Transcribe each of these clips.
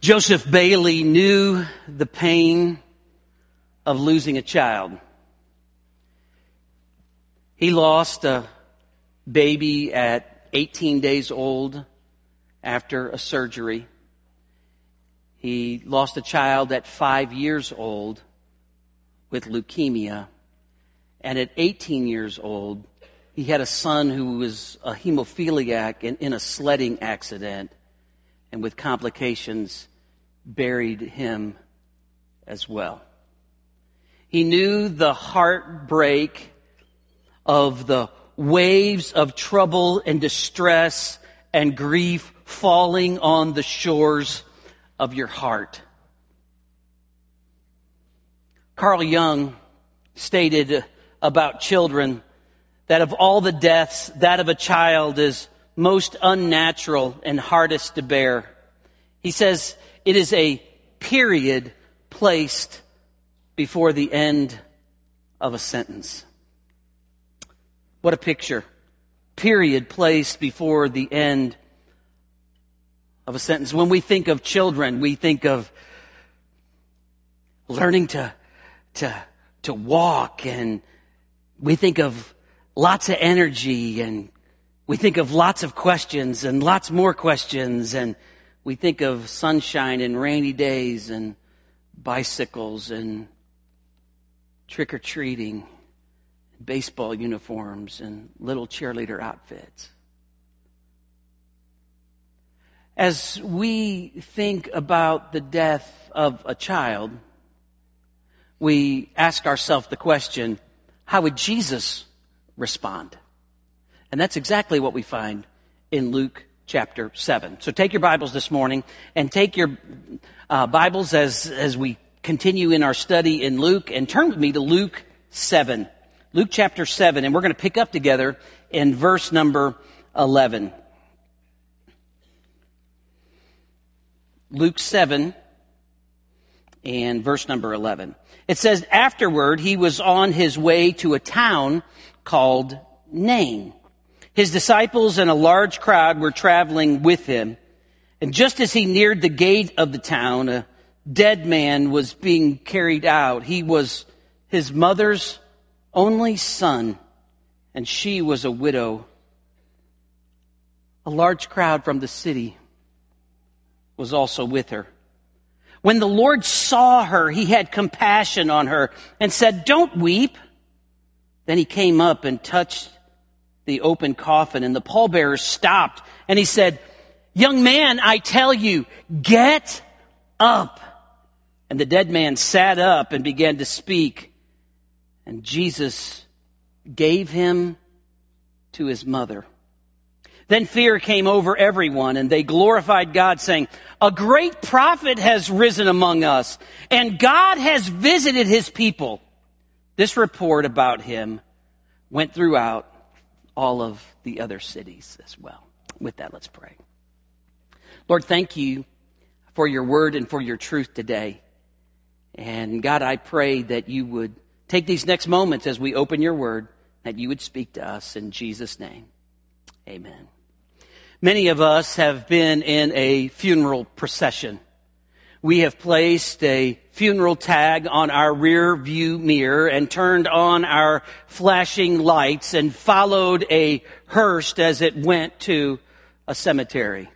Joseph Bailey knew the pain of losing a child. He lost a baby at 18 days old after a surgery. He lost a child at five years old with leukemia. And at 18 years old, he had a son who was a hemophiliac and in a sledding accident and with complications buried him as well. He knew the heartbreak of the waves of trouble and distress and grief falling on the shores of your heart. Carl Jung stated about children that of all the deaths, that of a child is most unnatural and hardest to bear. He says it is a period placed before the end of a sentence. What a picture. Period placed before the end of a sentence. When we think of children, we think of learning to, to, to walk and we think of lots of energy and we think of lots of questions and lots more questions and we think of sunshine and rainy days and bicycles and trick or treating, baseball uniforms and little cheerleader outfits. As we think about the death of a child, we ask ourselves the question, how would Jesus respond? And that's exactly what we find in Luke chapter 7. So take your Bibles this morning and take your uh, Bibles as, as we continue in our study in Luke and turn with me to Luke 7. Luke chapter 7, and we're going to pick up together in verse number 11. Luke 7 and verse number 11. It says, Afterward, he was on his way to a town called Nain. His disciples and a large crowd were traveling with him. And just as he neared the gate of the town, a dead man was being carried out. He was his mother's only son, and she was a widow. A large crowd from the city was also with her. When the Lord saw her, he had compassion on her and said, Don't weep. Then he came up and touched the open coffin, and the pallbearer stopped and he said, Young man, I tell you, get up. And the dead man sat up and began to speak. And Jesus gave him to his mother. Then fear came over everyone and they glorified God saying, a great prophet has risen among us and God has visited his people. This report about him went throughout all of the other cities as well. With that, let's pray. Lord, thank you for your word and for your truth today. And God, I pray that you would take these next moments as we open your word, that you would speak to us in Jesus' name. Amen. Many of us have been in a funeral procession. We have placed a funeral tag on our rear view mirror and turned on our flashing lights and followed a hearse as it went to a cemetery,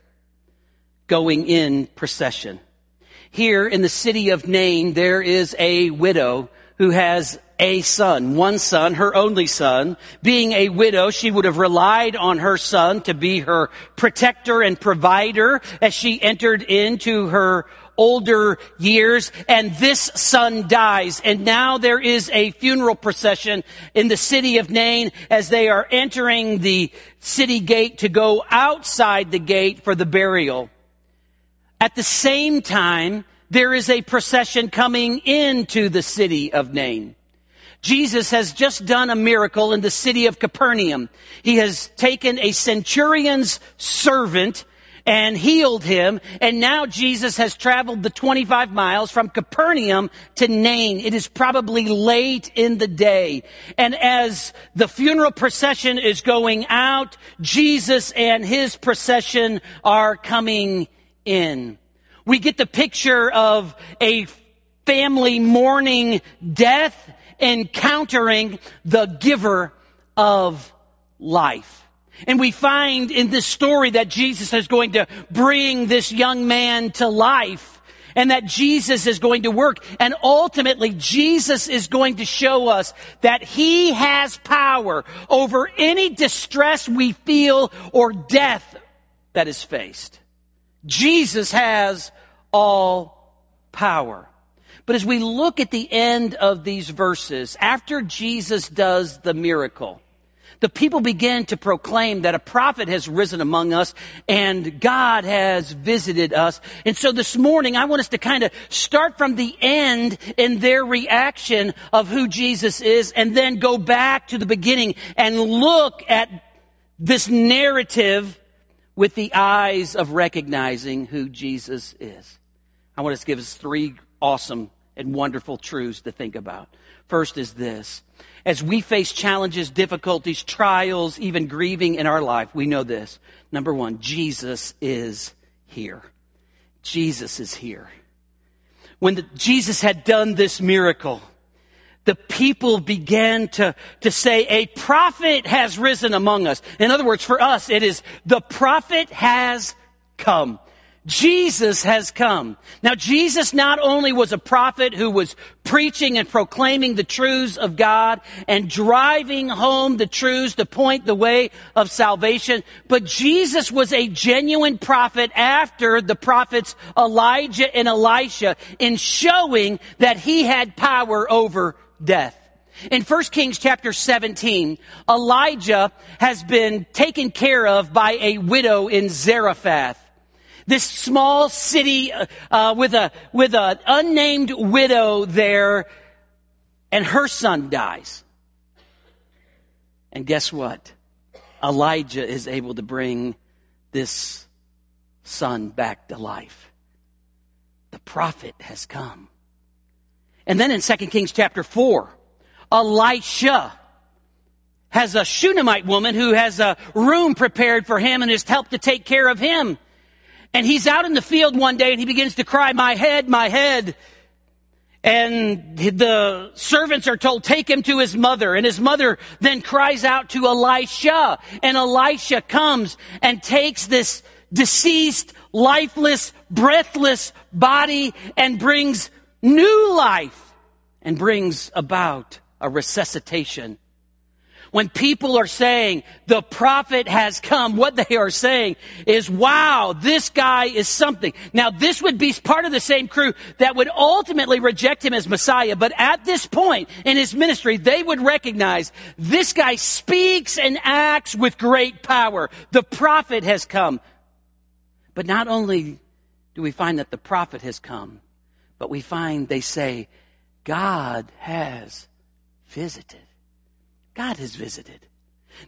going in procession. Here in the city of Nain, there is a widow who has a son, one son, her only son. Being a widow, she would have relied on her son to be her protector and provider as she entered into her older years and this son dies and now there is a funeral procession in the city of Nain as they are entering the city gate to go outside the gate for the burial. At the same time, there is a procession coming into the city of Nain. Jesus has just done a miracle in the city of Capernaum. He has taken a centurion's servant and healed him. And now Jesus has traveled the 25 miles from Capernaum to Nain. It is probably late in the day. And as the funeral procession is going out, Jesus and his procession are coming in. We get the picture of a family mourning death, encountering the giver of life. And we find in this story that Jesus is going to bring this young man to life and that Jesus is going to work. And ultimately, Jesus is going to show us that he has power over any distress we feel or death that is faced. Jesus has all power. But as we look at the end of these verses, after Jesus does the miracle, the people begin to proclaim that a prophet has risen among us and God has visited us. And so this morning, I want us to kind of start from the end in their reaction of who Jesus is and then go back to the beginning and look at this narrative with the eyes of recognizing who Jesus is. I want us to give us three awesome and wonderful truths to think about. First is this. As we face challenges, difficulties, trials, even grieving in our life, we know this. Number one, Jesus is here. Jesus is here. When the, Jesus had done this miracle, the people began to, to say, a prophet has risen among us. In other words, for us, it is the prophet has come. Jesus has come. Now, Jesus not only was a prophet who was preaching and proclaiming the truths of God and driving home the truths to point the way of salvation, but Jesus was a genuine prophet after the prophets Elijah and Elisha in showing that he had power over death. In 1 Kings chapter 17, Elijah has been taken care of by a widow in Zarephath. This small city uh, uh with a with an unnamed widow there, and her son dies. And guess what? Elijah is able to bring this son back to life. The prophet has come. And then in 2 Kings chapter 4, Elisha has a Shunammite woman who has a room prepared for him and is helped to take care of him. And he's out in the field one day and he begins to cry, my head, my head. And the servants are told, take him to his mother. And his mother then cries out to Elisha. And Elisha comes and takes this deceased, lifeless, breathless body and brings new life and brings about a resuscitation. When people are saying the prophet has come, what they are saying is, wow, this guy is something. Now this would be part of the same crew that would ultimately reject him as Messiah. But at this point in his ministry, they would recognize this guy speaks and acts with great power. The prophet has come. But not only do we find that the prophet has come, but we find they say God has visited. God has visited.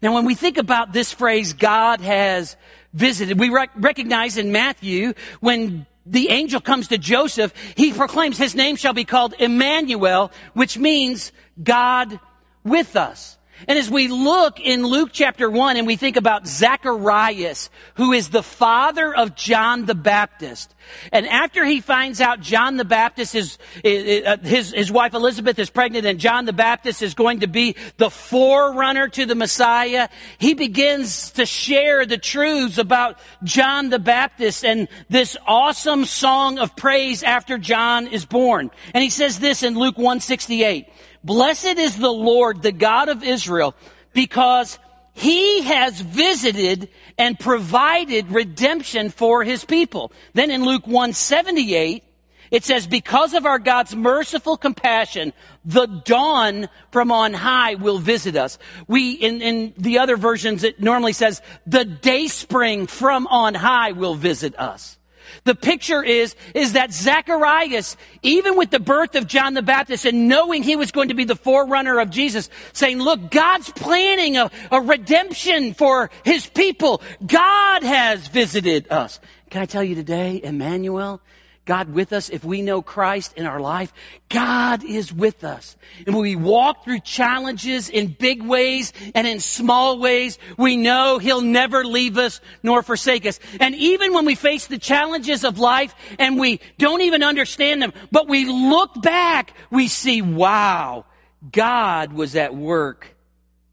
Now, when we think about this phrase, God has visited, we rec- recognize in Matthew when the angel comes to Joseph, he proclaims his name shall be called Emmanuel, which means God with us. And as we look in Luke chapter 1 and we think about Zacharias, who is the father of John the Baptist, and after he finds out John the Baptist is, uh, his, his wife Elizabeth is pregnant and John the Baptist is going to be the forerunner to the Messiah, he begins to share the truths about John the Baptist and this awesome song of praise after John is born. And he says this in Luke 168. Blessed is the Lord, the God of Israel, because he has visited and provided redemption for his people. Then in Luke 178, it says, because of our God's merciful compassion, the dawn from on high will visit us. We, in, in the other versions, it normally says, the day spring from on high will visit us. The picture is, is that Zacharias, even with the birth of John the Baptist and knowing he was going to be the forerunner of Jesus, saying, look, God's planning a, a redemption for his people. God has visited us. Can I tell you today, Emmanuel, God with us, if we know Christ in our life, God is with us. And when we walk through challenges in big ways and in small ways, we know He'll never leave us nor forsake us. And even when we face the challenges of life and we don't even understand them, but we look back, we see, wow, God was at work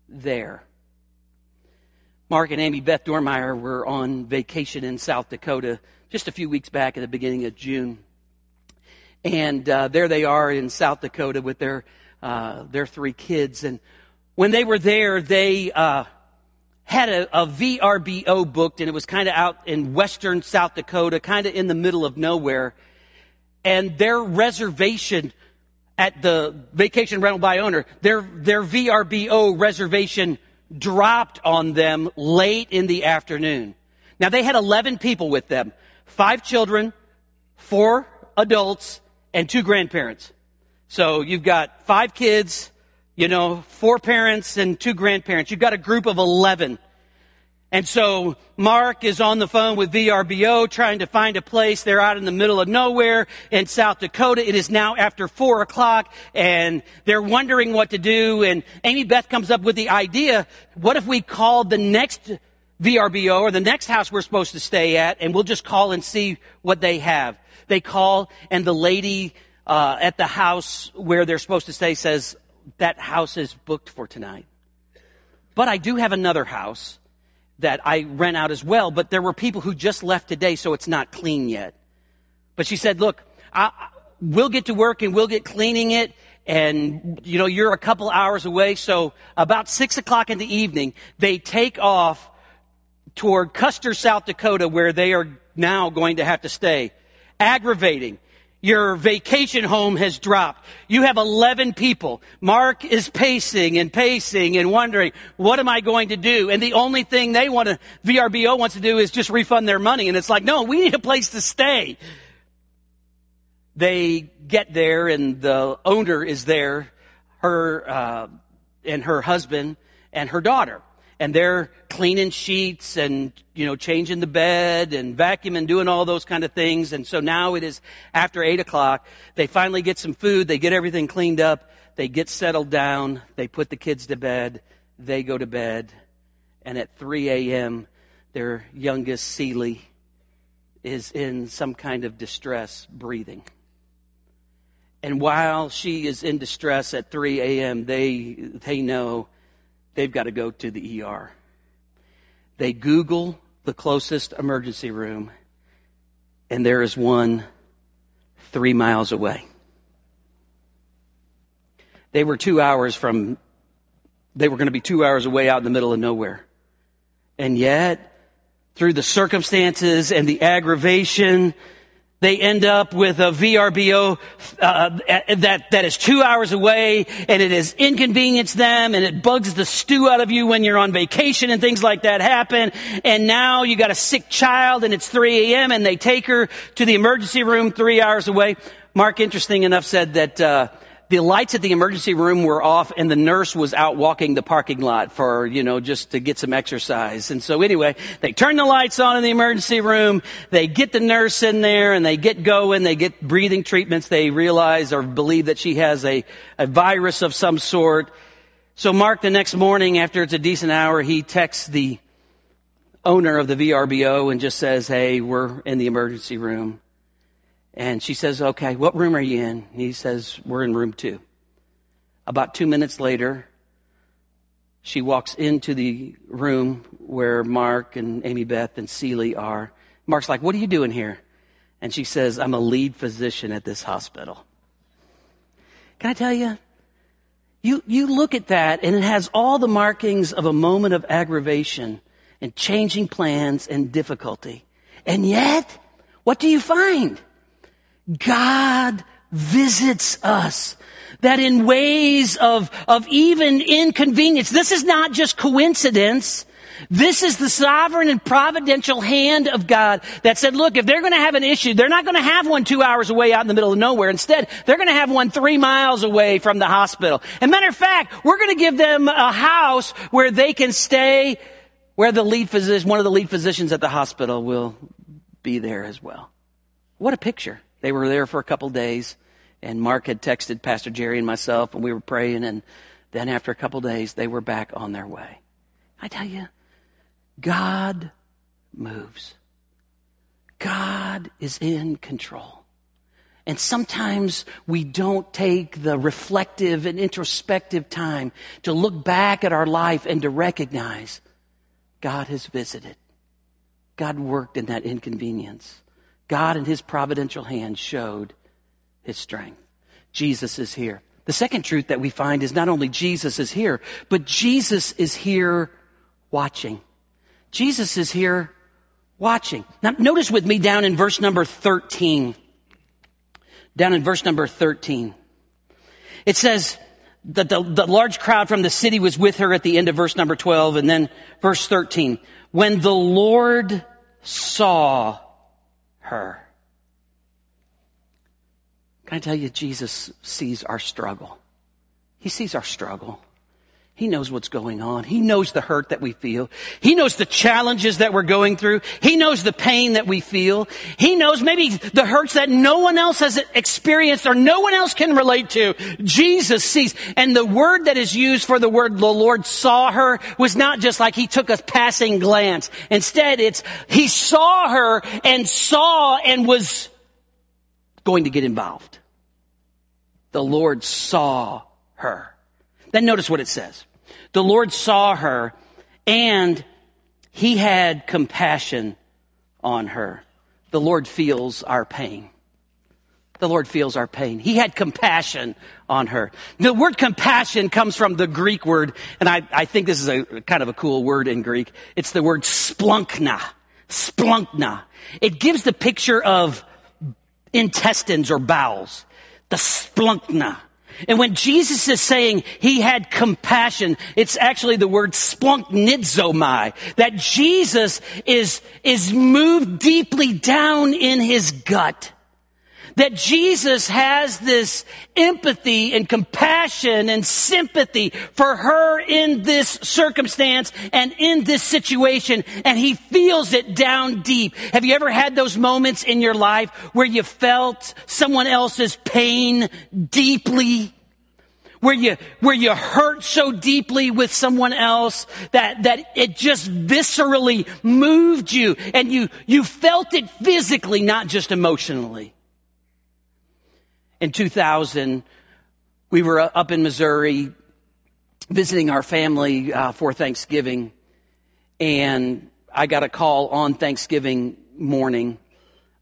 there. Mark and Amy Beth Dormeyer were on vacation in South Dakota just a few weeks back at the beginning of June. And uh, there they are in South Dakota with their, uh, their three kids. And when they were there, they uh, had a, a VRBO booked, and it was kind of out in western South Dakota, kind of in the middle of nowhere. And their reservation at the vacation rental by owner, their, their VRBO reservation dropped on them late in the afternoon. Now they had 11 people with them five children, four adults, and two grandparents. So you've got five kids, you know, four parents and two grandparents. You've got a group of 11. And so Mark is on the phone with VRBO trying to find a place. They're out in the middle of nowhere in South Dakota. It is now after four o'clock and they're wondering what to do. And Amy Beth comes up with the idea, what if we called the next VRBO or the next house we're supposed to stay at, and we'll just call and see what they have. They call, and the lady uh, at the house where they're supposed to stay says, That house is booked for tonight. But I do have another house that I rent out as well, but there were people who just left today, so it's not clean yet. But she said, Look, I, we'll get to work and we'll get cleaning it, and you know, you're a couple hours away, so about six o'clock in the evening, they take off toward Custer, South Dakota, where they are now going to have to stay. Aggravating. Your vacation home has dropped. You have 11 people. Mark is pacing and pacing and wondering, what am I going to do? And the only thing they want to, VRBO wants to do is just refund their money. And it's like, no, we need a place to stay. They get there and the owner is there, her, uh, and her husband and her daughter and they're cleaning sheets and, you know, changing the bed and vacuuming, doing all those kind of things. And so now it is after eight o'clock. They finally get some food. They get everything cleaned up. They get settled down. They put the kids to bed. They go to bed. And at 3 a.m., their youngest, Celie, is in some kind of distress breathing. And while she is in distress at 3 a.m., they, they know they've got to go to the ER. They Google the closest emergency room, and there is one three miles away. They were two hours from, they were going to be two hours away out in the middle of nowhere. And yet, through the circumstances and the aggravation they end up with a VRBO uh, that that is two hours away, and it has inconvenienced them, and it bugs the stew out of you when you're on vacation, and things like that happen. And now you got a sick child, and it's 3 a.m., and they take her to the emergency room three hours away. Mark, interesting enough, said that. Uh, the lights at the emergency room were off and the nurse was out walking the parking lot for, you know, just to get some exercise. And so anyway, they turn the lights on in the emergency room. They get the nurse in there and they get going. They get breathing treatments. They realize or believe that she has a, a virus of some sort. So Mark, the next morning after it's a decent hour, he texts the owner of the VRBO and just says, Hey, we're in the emergency room. And she says, Okay, what room are you in? He says, We're in room two. About two minutes later, she walks into the room where Mark and Amy Beth and Celie are. Mark's like, What are you doing here? And she says, I'm a lead physician at this hospital. Can I tell you? You, you look at that and it has all the markings of a moment of aggravation and changing plans and difficulty. And yet, what do you find? God visits us. That in ways of, of even inconvenience, this is not just coincidence. This is the sovereign and providential hand of God that said, look, if they're going to have an issue, they're not going to have one two hours away out in the middle of nowhere. Instead, they're going to have one three miles away from the hospital. And matter of fact, we're going to give them a house where they can stay, where the lead physician, one of the lead physicians at the hospital will be there as well. What a picture. They were there for a couple days, and Mark had texted Pastor Jerry and myself, and we were praying, and then after a couple days, they were back on their way. I tell you, God moves. God is in control. And sometimes we don't take the reflective and introspective time to look back at our life and to recognize God has visited. God worked in that inconvenience. God in his providential hand showed his strength. Jesus is here. The second truth that we find is not only Jesus is here, but Jesus is here watching. Jesus is here watching. Now notice with me down in verse number 13 down in verse number 13. It says that the, the large crowd from the city was with her at the end of verse number 12 and then verse 13. When the Lord saw her. Can I tell you, Jesus sees our struggle. He sees our struggle. He knows what's going on. He knows the hurt that we feel. He knows the challenges that we're going through. He knows the pain that we feel. He knows maybe the hurts that no one else has experienced or no one else can relate to. Jesus sees. And the word that is used for the word the Lord saw her was not just like he took a passing glance. Instead, it's he saw her and saw and was going to get involved. The Lord saw her. Then notice what it says. The Lord saw her and he had compassion on her. The Lord feels our pain. The Lord feels our pain. He had compassion on her. The word compassion comes from the Greek word, and I, I think this is a kind of a cool word in Greek. It's the word splanchna. Splanchna. It gives the picture of intestines or bowels. The splanchna. And when Jesus is saying he had compassion, it's actually the word splanchnizomai, that Jesus is, is moved deeply down in his gut that Jesus has this empathy and compassion and sympathy for her in this circumstance and in this situation, and he feels it down deep. Have you ever had those moments in your life where you felt someone else's pain deeply? where you, where you hurt so deeply with someone else that, that it just viscerally moved you and you, you felt it physically, not just emotionally in 2000, we were up in Missouri visiting our family uh, for Thanksgiving, and I got a call on Thanksgiving morning.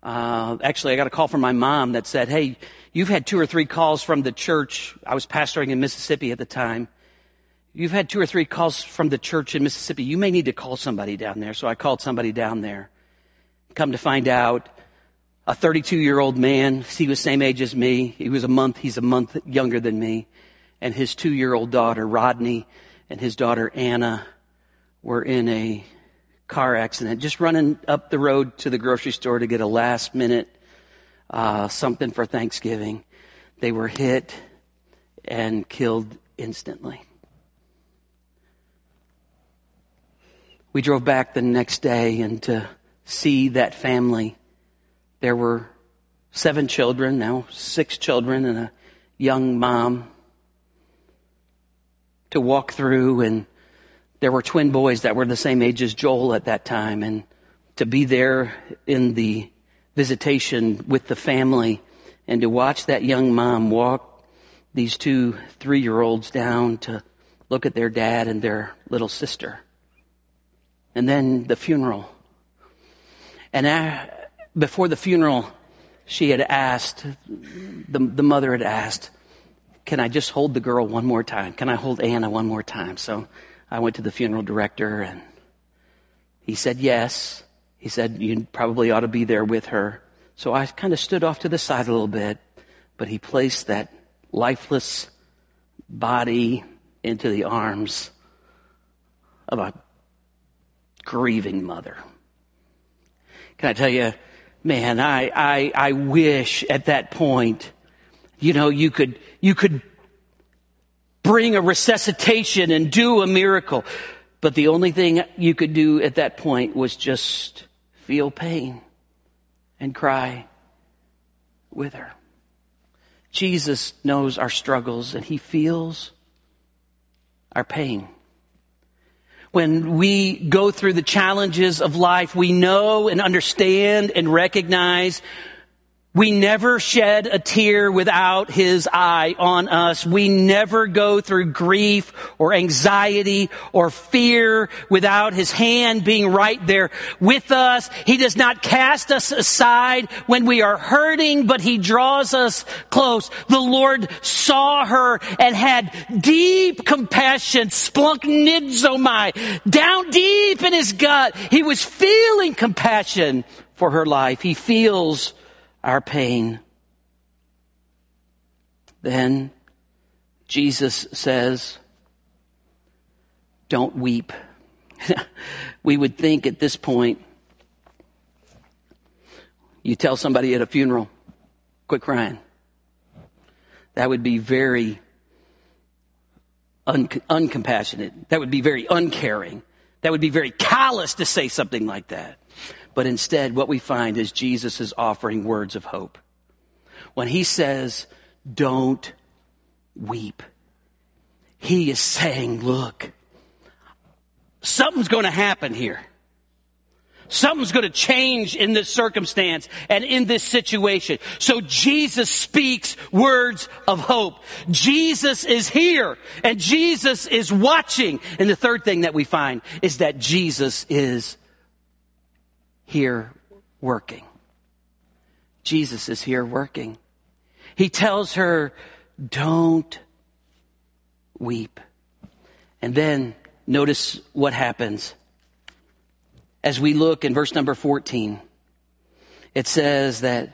Uh, actually, I got a call from my mom that said, "Hey, you've had two or three calls from the church. I was pastoring in Mississippi at the time. You've had two or three calls from the church in Mississippi. You may need to call somebody down there." So I called somebody down there. Come to find out, a 32 year old man. He was same age as me. He was a month, he's a month younger than me. And his two year old daughter, Rodney, and his daughter, Anna, were in a car accident, just running up the road to the grocery store to get a last minute, uh, something for Thanksgiving. They were hit and killed instantly. We drove back the next day and to see that family there were seven children, now six children, and a young mom to walk through. And there were twin boys that were the same age as Joel at that time. And to be there in the visitation with the family and to watch that young mom walk these two three year olds down to look at their dad and their little sister. And then the funeral. And before the funeral, she had asked, the, the mother had asked, can I just hold the girl one more time? Can I hold Anna one more time? So I went to the funeral director and he said yes. He said, you probably ought to be there with her. So I kind of stood off to the side a little bit, but he placed that lifeless body into the arms of a grieving mother. Can I tell you, man, I, I, I wish at that point, you know, you could, you could bring a resuscitation and do a miracle. But the only thing you could do at that point was just feel pain and cry, with her. Jesus knows our struggles and he feels our pain. When we go through the challenges of life, we know and understand and recognize we never shed a tear without his eye on us. We never go through grief or anxiety or fear without his hand being right there with us. He does not cast us aside when we are hurting, but he draws us close. The Lord saw her and had deep compassion, splunk nidzomai, down deep in his gut. He was feeling compassion for her life. He feels our pain. Then Jesus says, Don't weep. we would think at this point, you tell somebody at a funeral, quit crying. That would be very un- uncompassionate. That would be very uncaring. That would be very callous to say something like that. But instead, what we find is Jesus is offering words of hope. When he says, don't weep, he is saying, look, something's going to happen here. Something's going to change in this circumstance and in this situation. So Jesus speaks words of hope. Jesus is here and Jesus is watching. And the third thing that we find is that Jesus is here working. Jesus is here working. He tells her, don't weep. And then notice what happens. As we look in verse number 14, it says that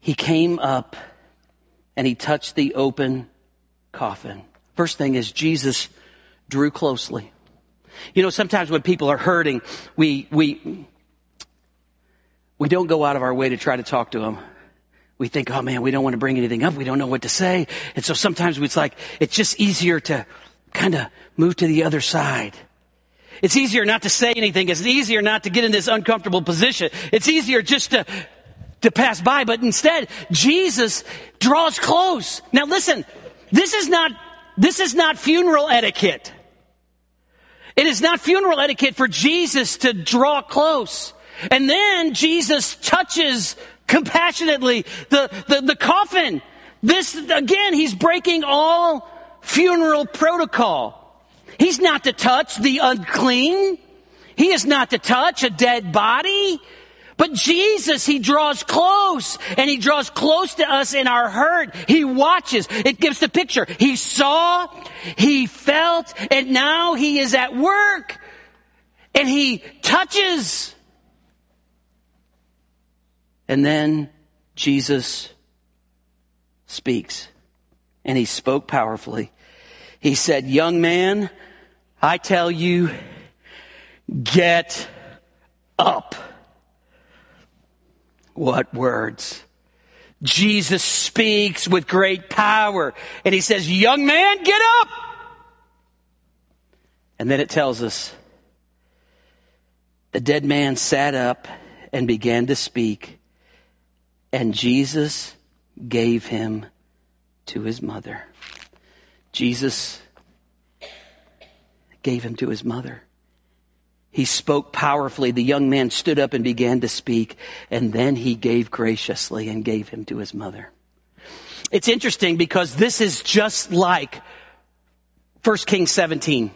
he came up and he touched the open coffin. First thing is Jesus drew closely. You know, sometimes when people are hurting, we, we, we don't go out of our way to try to talk to them. We think, oh man, we don't want to bring anything up. We don't know what to say. And so sometimes it's like, it's just easier to kind of move to the other side. It's easier not to say anything. It's easier not to get in this uncomfortable position. It's easier just to, to pass by. But instead, Jesus draws close. Now listen, this is not, this is not funeral etiquette. It is not funeral etiquette for Jesus to draw close. And then Jesus touches compassionately the, the, the coffin. This, again, he's breaking all funeral protocol. He's not to touch the unclean. He is not to touch a dead body. But Jesus, He draws close and He draws close to us in our hurt. He watches. It gives the picture. He saw, He felt, and now He is at work and He touches. And then Jesus speaks and He spoke powerfully. He said, young man, I tell you, get up. What words? Jesus speaks with great power and he says, young man, get up. And then it tells us the dead man sat up and began to speak and Jesus gave him to his mother. Jesus gave him to his mother. He spoke powerfully. The young man stood up and began to speak, and then he gave graciously and gave him to his mother. It's interesting because this is just like 1 Kings 17.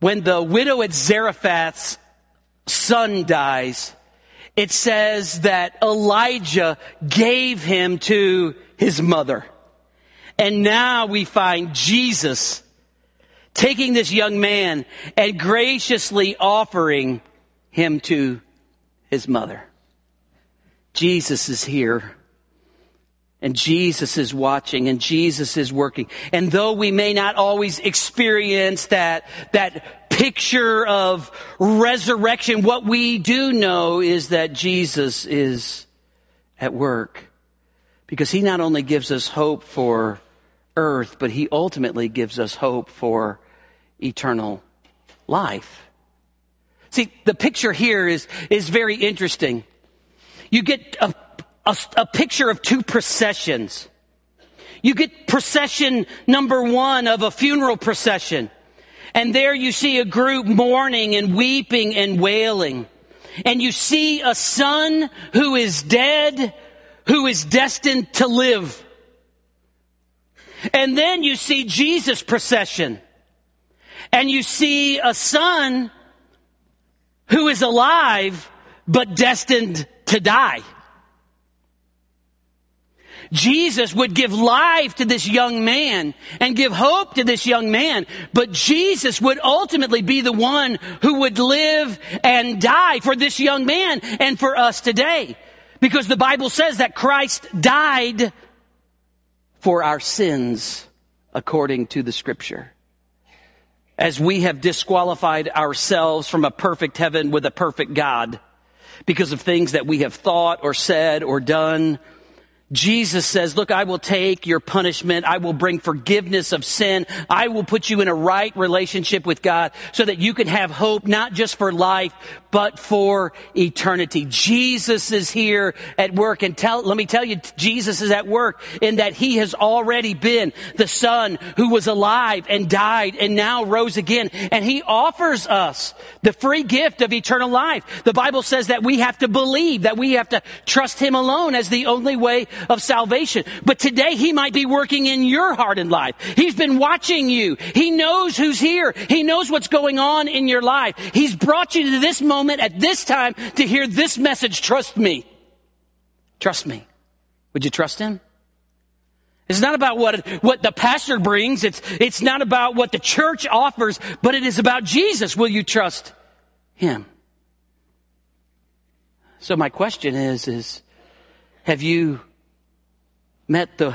When the widow at Zarephath's son dies, it says that Elijah gave him to his mother. And now we find Jesus taking this young man and graciously offering him to his mother. Jesus is here. And Jesus is watching and Jesus is working. And though we may not always experience that, that picture of resurrection, what we do know is that Jesus is at work. Because he not only gives us hope for earth, but he ultimately gives us hope for eternal life. See, the picture here is, is very interesting. You get a, a, a picture of two processions. You get procession number one of a funeral procession. And there you see a group mourning and weeping and wailing. And you see a son who is dead, who is destined to live. And then you see Jesus procession. And you see a son who is alive, but destined to die. Jesus would give life to this young man and give hope to this young man, but Jesus would ultimately be the one who would live and die for this young man and for us today. Because the Bible says that Christ died for our sins according to the scripture. As we have disqualified ourselves from a perfect heaven with a perfect God because of things that we have thought or said or done Jesus says, look, I will take your punishment. I will bring forgiveness of sin. I will put you in a right relationship with God so that you can have hope, not just for life, but for eternity. Jesus is here at work and tell, let me tell you, Jesus is at work in that he has already been the son who was alive and died and now rose again. And he offers us the free gift of eternal life. The Bible says that we have to believe, that we have to trust him alone as the only way of salvation. But today he might be working in your heart and life. He's been watching you. He knows who's here. He knows what's going on in your life. He's brought you to this moment at this time to hear this message. Trust me. Trust me. Would you trust him? It's not about what, what the pastor brings. It's, it's not about what the church offers, but it is about Jesus. Will you trust him? So my question is, is have you met the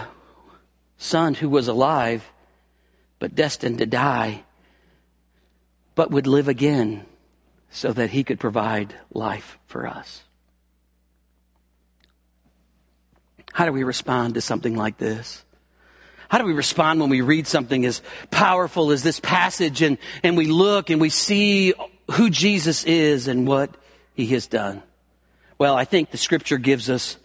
son who was alive, but destined to die, but would live again so that he could provide life for us. How do we respond to something like this? How do we respond when we read something as powerful as this passage and, and we look and we see who Jesus is and what he has done? Well, I think the scripture gives us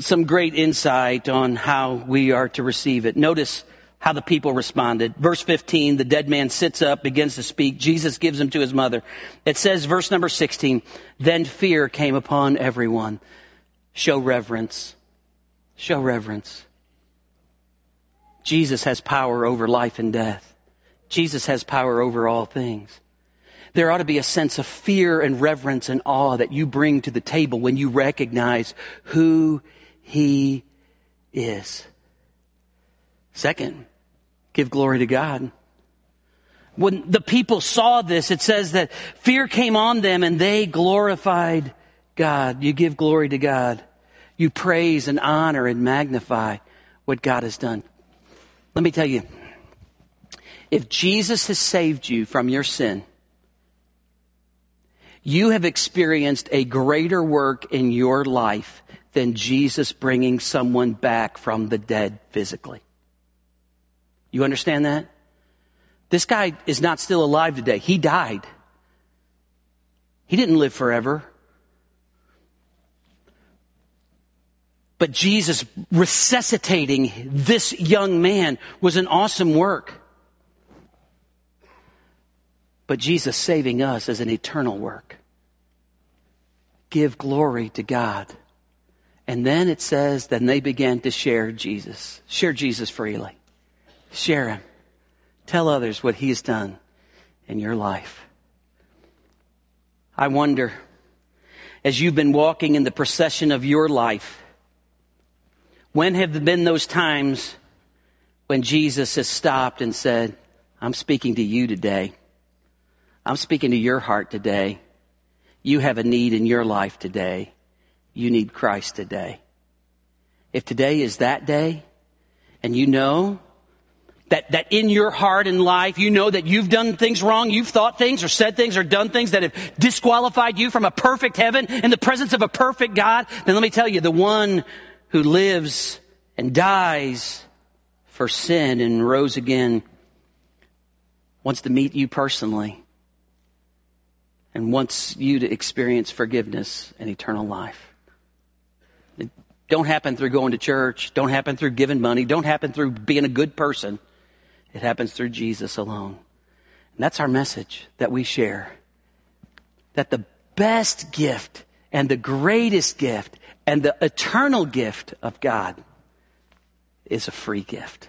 some great insight on how we are to receive it. Notice how the people responded. Verse 15, the dead man sits up, begins to speak. Jesus gives him to his mother. It says, verse number 16, then fear came upon everyone. Show reverence. Show reverence. Jesus has power over life and death. Jesus has power over all things. There ought to be a sense of fear and reverence and awe that you bring to the table when you recognize who he is. Second, give glory to God. When the people saw this, it says that fear came on them and they glorified God. You give glory to God. You praise and honor and magnify what God has done. Let me tell you, if Jesus has saved you from your sin, you have experienced a greater work in your life than Jesus bringing someone back from the dead physically. You understand that? This guy is not still alive today. He died. He didn't live forever. But Jesus resuscitating this young man was an awesome work. But Jesus saving us is an eternal work. Give glory to God. And then it says, then they began to share Jesus. Share Jesus freely. Share him. Tell others what he has done in your life. I wonder, as you've been walking in the procession of your life, when have been those times when Jesus has stopped and said, I'm speaking to you today. I'm speaking to your heart today. You have a need in your life today you need Christ today. If today is that day, and you know that, that in your heart and life, you know that you've done things wrong, you've thought things or said things or done things that have disqualified you from a perfect heaven in the presence of a perfect God, then let me tell you, the one who lives and dies for sin and rose again wants to meet you personally and wants you to experience forgiveness and eternal life. Don't happen through going to church, don't happen through giving money, don't happen through being a good person. It happens through Jesus alone. And that's our message that we share. That the best gift and the greatest gift and the eternal gift of God is a free gift.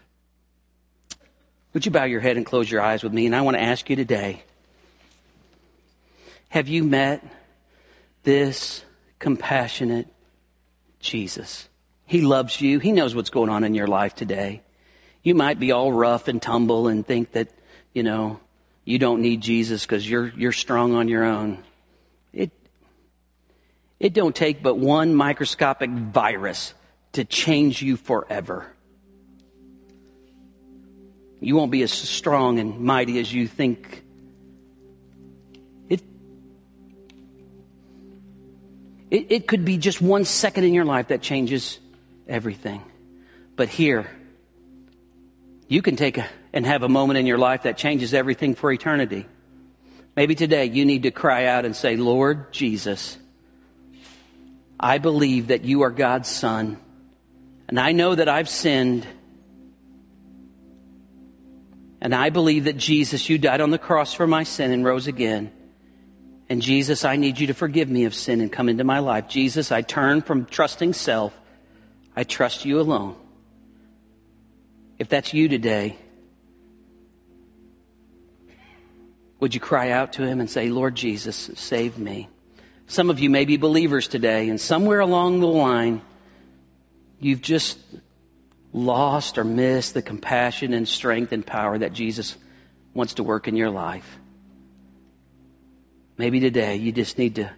Would you bow your head and close your eyes with me? And I want to ask you today have you met this compassionate Jesus? He loves you. He knows what's going on in your life today. You might be all rough and tumble and think that, you know, you don't need Jesus because you're, you're strong on your own. It, it don't take but one microscopic virus to change you forever. You won't be as strong and mighty as you think. It, it could be just one second in your life that changes everything. But here, you can take a, and have a moment in your life that changes everything for eternity. Maybe today you need to cry out and say, Lord Jesus, I believe that you are God's son, and I know that I've sinned. And I believe that Jesus, you died on the cross for my sin and rose again. And Jesus, I need you to forgive me of sin and come into my life. Jesus, I turn from trusting self. I trust you alone. If that's you today, would you cry out to him and say, Lord Jesus, save me? Some of you may be believers today, and somewhere along the line, you've just lost or missed the compassion and strength and power that Jesus wants to work in your life. Maybe today you just need to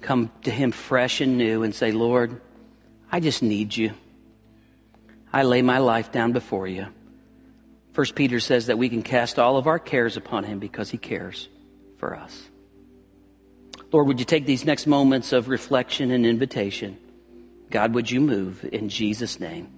come to Him fresh and new and say, Lord, I just need you. I lay my life down before you. First Peter says that we can cast all of our cares upon him because he cares for us. Lord, would you take these next moments of reflection and invitation? God, would you move in Jesus' name?